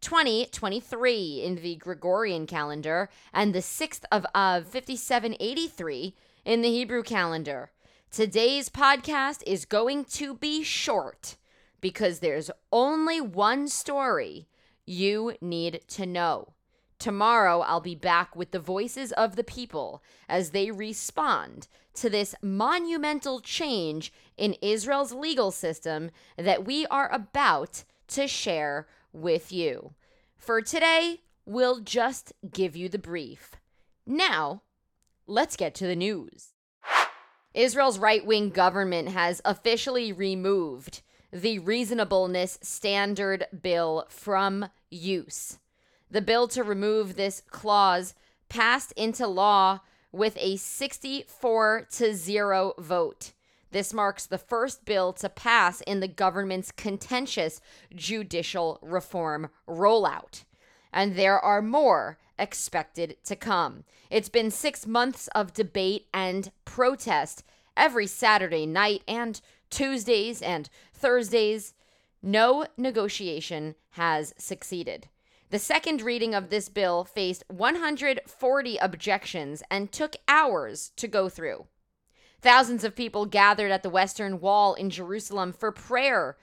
2023 in the Gregorian calendar and the 6th of Av 5783 in the Hebrew calendar. Today's podcast is going to be short because there's only one story you need to know. Tomorrow, I'll be back with the voices of the people as they respond to this monumental change in Israel's legal system that we are about to share with you. For today, we'll just give you the brief. Now, let's get to the news. Israel's right wing government has officially removed the reasonableness standard bill from use. The bill to remove this clause passed into law with a 64 to 0 vote. This marks the first bill to pass in the government's contentious judicial reform rollout. And there are more expected to come. It's been six months of debate and protest every Saturday night and Tuesdays and Thursdays. No negotiation has succeeded. The second reading of this bill faced 140 objections and took hours to go through. Thousands of people gathered at the Western Wall in Jerusalem for prayer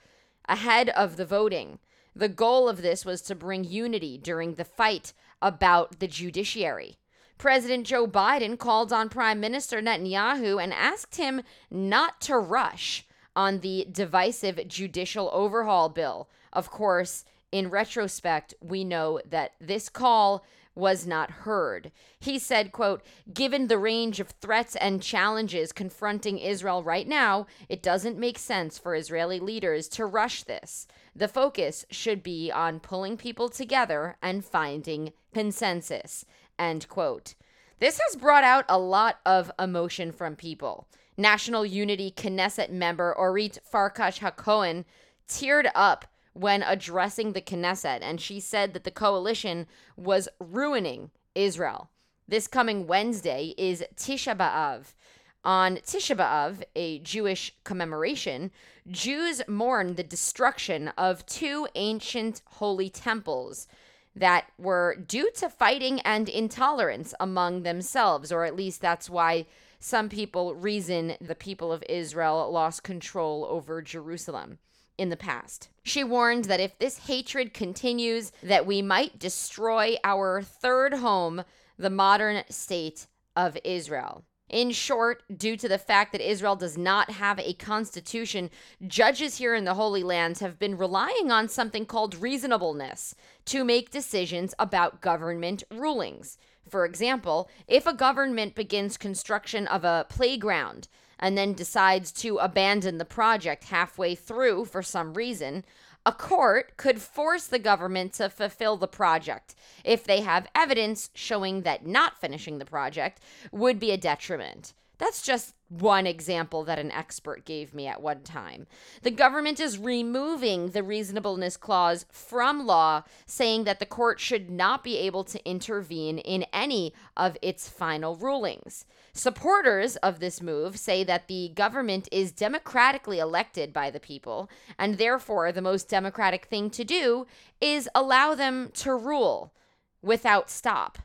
ahead of the voting. The goal of this was to bring unity during the fight about the judiciary. President Joe Biden called on Prime Minister Netanyahu and asked him not to rush on the divisive judicial overhaul bill. Of course, in retrospect, we know that this call was not heard. He said, quote, given the range of threats and challenges confronting Israel right now, it doesn't make sense for Israeli leaders to rush this. The focus should be on pulling people together and finding consensus, end quote. This has brought out a lot of emotion from people. National Unity Knesset member Orit Farkash Hakohen teared up when addressing the Knesset, and she said that the coalition was ruining Israel. This coming Wednesday is Tisha B'Av. On Tisha B'Av, a Jewish commemoration, Jews mourn the destruction of two ancient holy temples that were due to fighting and intolerance among themselves, or at least that's why some people reason the people of Israel lost control over Jerusalem in the past. She warned that if this hatred continues, that we might destroy our third home, the modern state of Israel. In short, due to the fact that Israel does not have a constitution, judges here in the Holy Lands have been relying on something called reasonableness to make decisions about government rulings. For example, if a government begins construction of a playground, and then decides to abandon the project halfway through for some reason, a court could force the government to fulfill the project if they have evidence showing that not finishing the project would be a detriment. That's just one example that an expert gave me at one time. The government is removing the reasonableness clause from law, saying that the court should not be able to intervene in any of its final rulings. Supporters of this move say that the government is democratically elected by the people, and therefore the most democratic thing to do is allow them to rule without stop.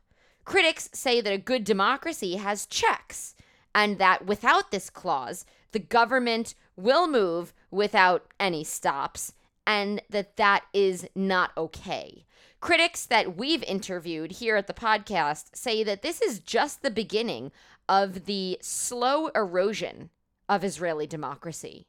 Critics say that a good democracy has checks, and that without this clause, the government will move without any stops, and that that is not okay. Critics that we've interviewed here at the podcast say that this is just the beginning of the slow erosion of Israeli democracy.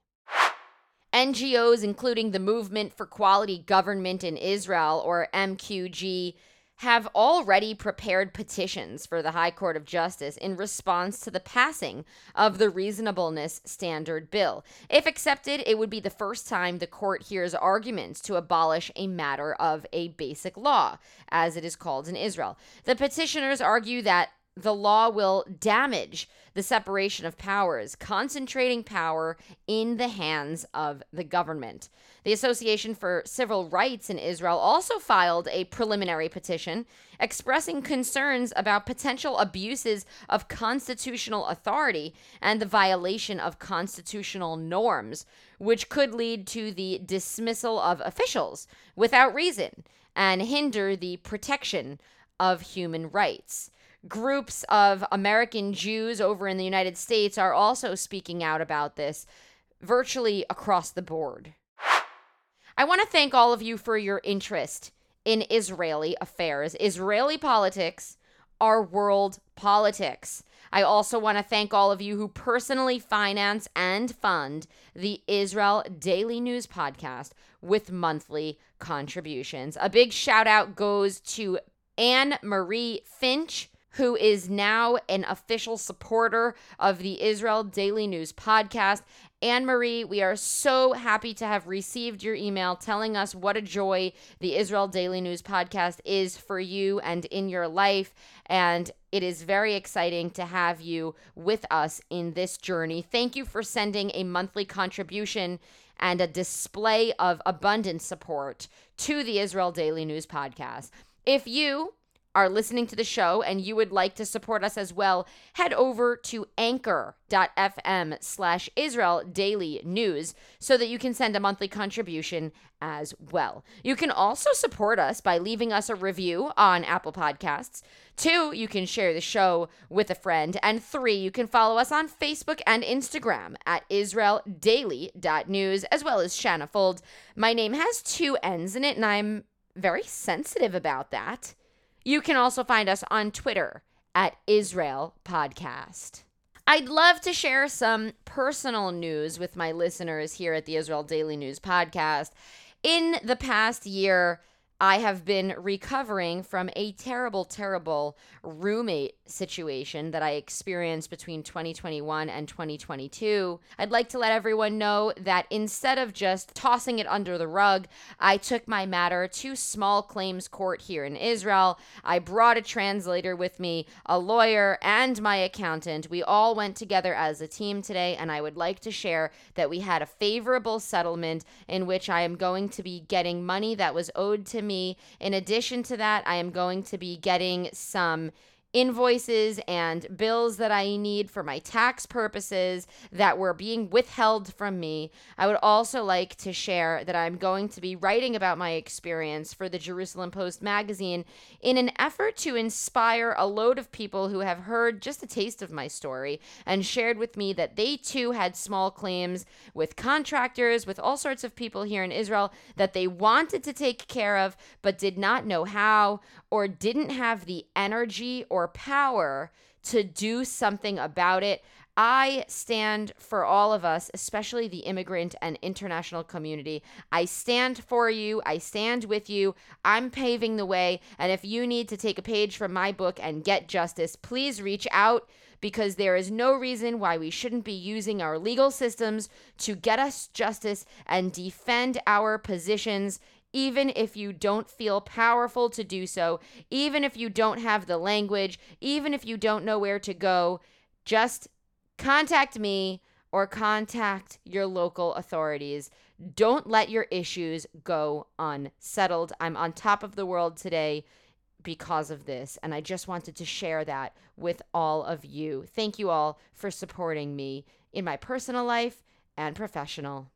NGOs, including the Movement for Quality Government in Israel, or MQG, have already prepared petitions for the High Court of Justice in response to the passing of the Reasonableness Standard Bill. If accepted, it would be the first time the court hears arguments to abolish a matter of a basic law, as it is called in Israel. The petitioners argue that the law will damage the separation of powers, concentrating power in the hands of the government. The Association for Civil Rights in Israel also filed a preliminary petition expressing concerns about potential abuses of constitutional authority and the violation of constitutional norms, which could lead to the dismissal of officials without reason and hinder the protection of human rights groups of American Jews over in the United States are also speaking out about this virtually across the board. I want to thank all of you for your interest in Israeli affairs. Israeli politics are world politics. I also want to thank all of you who personally finance and fund the Israel Daily News podcast with monthly contributions. A big shout out goes to Anne Marie Finch who is now an official supporter of the Israel Daily News podcast. Anne Marie, we are so happy to have received your email telling us what a joy the Israel Daily News podcast is for you and in your life. And it is very exciting to have you with us in this journey. Thank you for sending a monthly contribution and a display of abundant support to the Israel Daily News podcast. If you are listening to the show and you would like to support us as well, head over to anchor.fm slash Israel Daily News so that you can send a monthly contribution as well. You can also support us by leaving us a review on Apple Podcasts. Two, you can share the show with a friend. And three, you can follow us on Facebook and Instagram at IsraelDaily.news as well as Shanna Fuld. My name has two N's in it and I'm very sensitive about that. You can also find us on Twitter at Israel Podcast. I'd love to share some personal news with my listeners here at the Israel Daily News Podcast. In the past year, I have been recovering from a terrible, terrible roommate situation that I experienced between 2021 and 2022. I'd like to let everyone know that instead of just tossing it under the rug, I took my matter to small claims court here in Israel. I brought a translator with me, a lawyer, and my accountant. We all went together as a team today, and I would like to share that we had a favorable settlement in which I am going to be getting money that was owed to me me. In addition to that, I am going to be getting some invoices and bills that I need for my tax purposes that were being withheld from me. I would also like to share that I'm going to be writing about my experience for the Jerusalem Post magazine in an effort to inspire a load of people who have heard just a taste of my story and shared with me that they too had small claims with contractors, with all sorts of people here in Israel that they wanted to take care of but did not know how or didn't have the energy or power to do something about it. I stand for all of us, especially the immigrant and international community. I stand for you. I stand with you. I'm paving the way. And if you need to take a page from my book and get justice, please reach out because there is no reason why we shouldn't be using our legal systems to get us justice and defend our positions even if you don't feel powerful to do so, even if you don't have the language, even if you don't know where to go, just contact me or contact your local authorities. Don't let your issues go unsettled. I'm on top of the world today because of this, and I just wanted to share that with all of you. Thank you all for supporting me in my personal life and professional.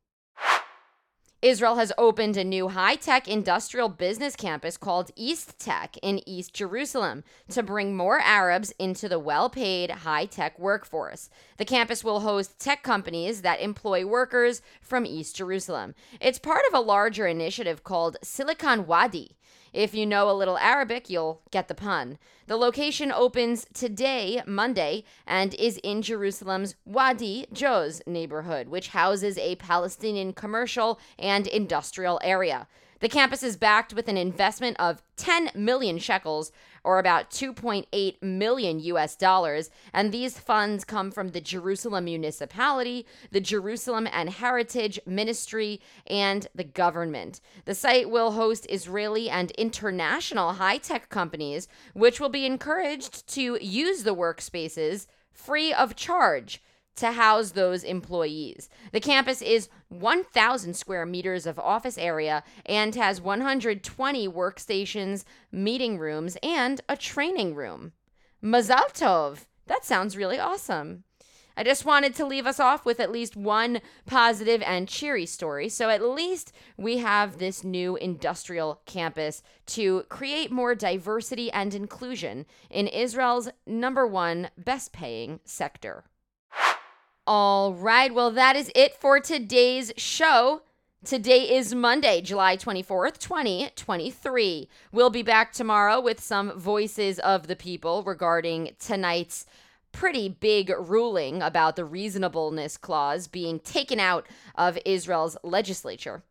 Israel has opened a new high tech industrial business campus called Eastech in East Jerusalem to bring more Arabs into the well paid high tech workforce. The campus will host tech companies that employ workers from East Jerusalem. It's part of a larger initiative called Silicon Wadi if you know a little Arabic, you'll get the pun. The location opens today, Monday, and is in Jerusalem's Wadi Joz neighborhood, which houses a Palestinian commercial and industrial area. The campus is backed with an investment of 10 million shekels, or about 2.8 million US dollars, and these funds come from the Jerusalem municipality, the Jerusalem and Heritage Ministry, and the government. The site will host Israeli and international high tech companies, which will be encouraged to use the workspaces free of charge to house those employees. The campus is 1,000 square meters of office area and has 120 workstations, meeting rooms, and a training room. Mazal Tov! That sounds really awesome. I just wanted to leave us off with at least one positive and cheery story. So, at least we have this new industrial campus to create more diversity and inclusion in Israel's number one best paying sector. All right. Well, that is it for today's show. Today is Monday, July 24th, 2023. We'll be back tomorrow with some voices of the people regarding tonight's pretty big ruling about the reasonableness clause being taken out of Israel's legislature.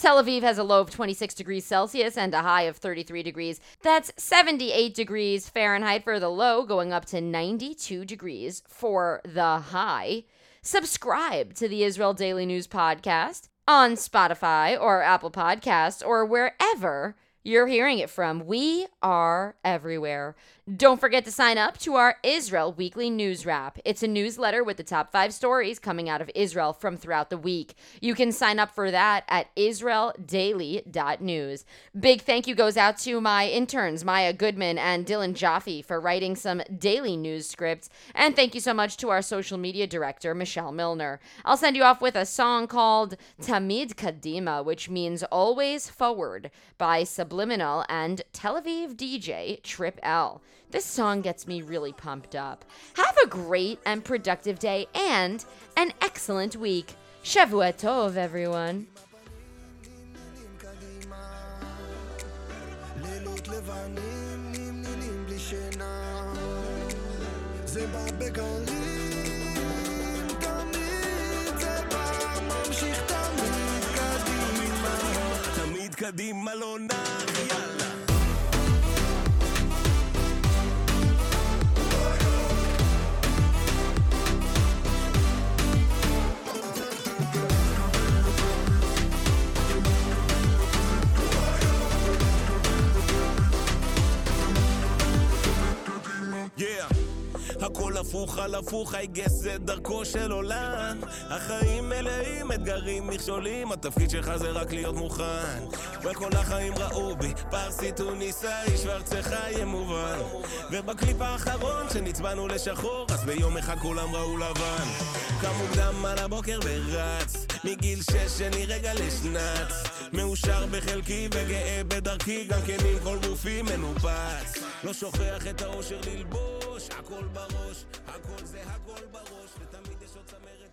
Tel Aviv has a low of 26 degrees Celsius and a high of 33 degrees. That's 78 degrees Fahrenheit for the low, going up to 92 degrees for the high. Subscribe to the Israel Daily News Podcast on Spotify or Apple Podcasts or wherever you're hearing it from. We are everywhere. Don't forget to sign up to our Israel Weekly News Wrap. It's a newsletter with the top five stories coming out of Israel from throughout the week. You can sign up for that at israeldaily.news. Big thank you goes out to my interns, Maya Goodman and Dylan Jaffe, for writing some daily news scripts. And thank you so much to our social media director, Michelle Milner. I'll send you off with a song called Tamid Kadima, which means always forward, by Subliminal and Tel Aviv DJ TripL. This song gets me really pumped up. Have a great and productive day and an excellent week. Shavua Tov, everyone. קדימה לא נח, יאללה. הפוך על הפוך, I guess זה דרכו של עולם. החיים מלאים אתגרים, מכשולים התפקיד שלך זה רק להיות מוכן. וכל החיים ראו בי פרסי טוניסאי שוורצך יהיה מובן. ובקליפ האחרון שנצבענו לשחור אז ביום אחד כולם ראו לבן. קם מוקדם על הבוקר ורץ מגיל שש אני רגע לשנץ. מאושר בחלקי וגאה בדרכי גם כן עם כל גופי מנופץ. לא שוכח את האושר ללבוש הראש, הכל בראש, הכל זה הכל בראש, ותמיד יש עוד צמרת.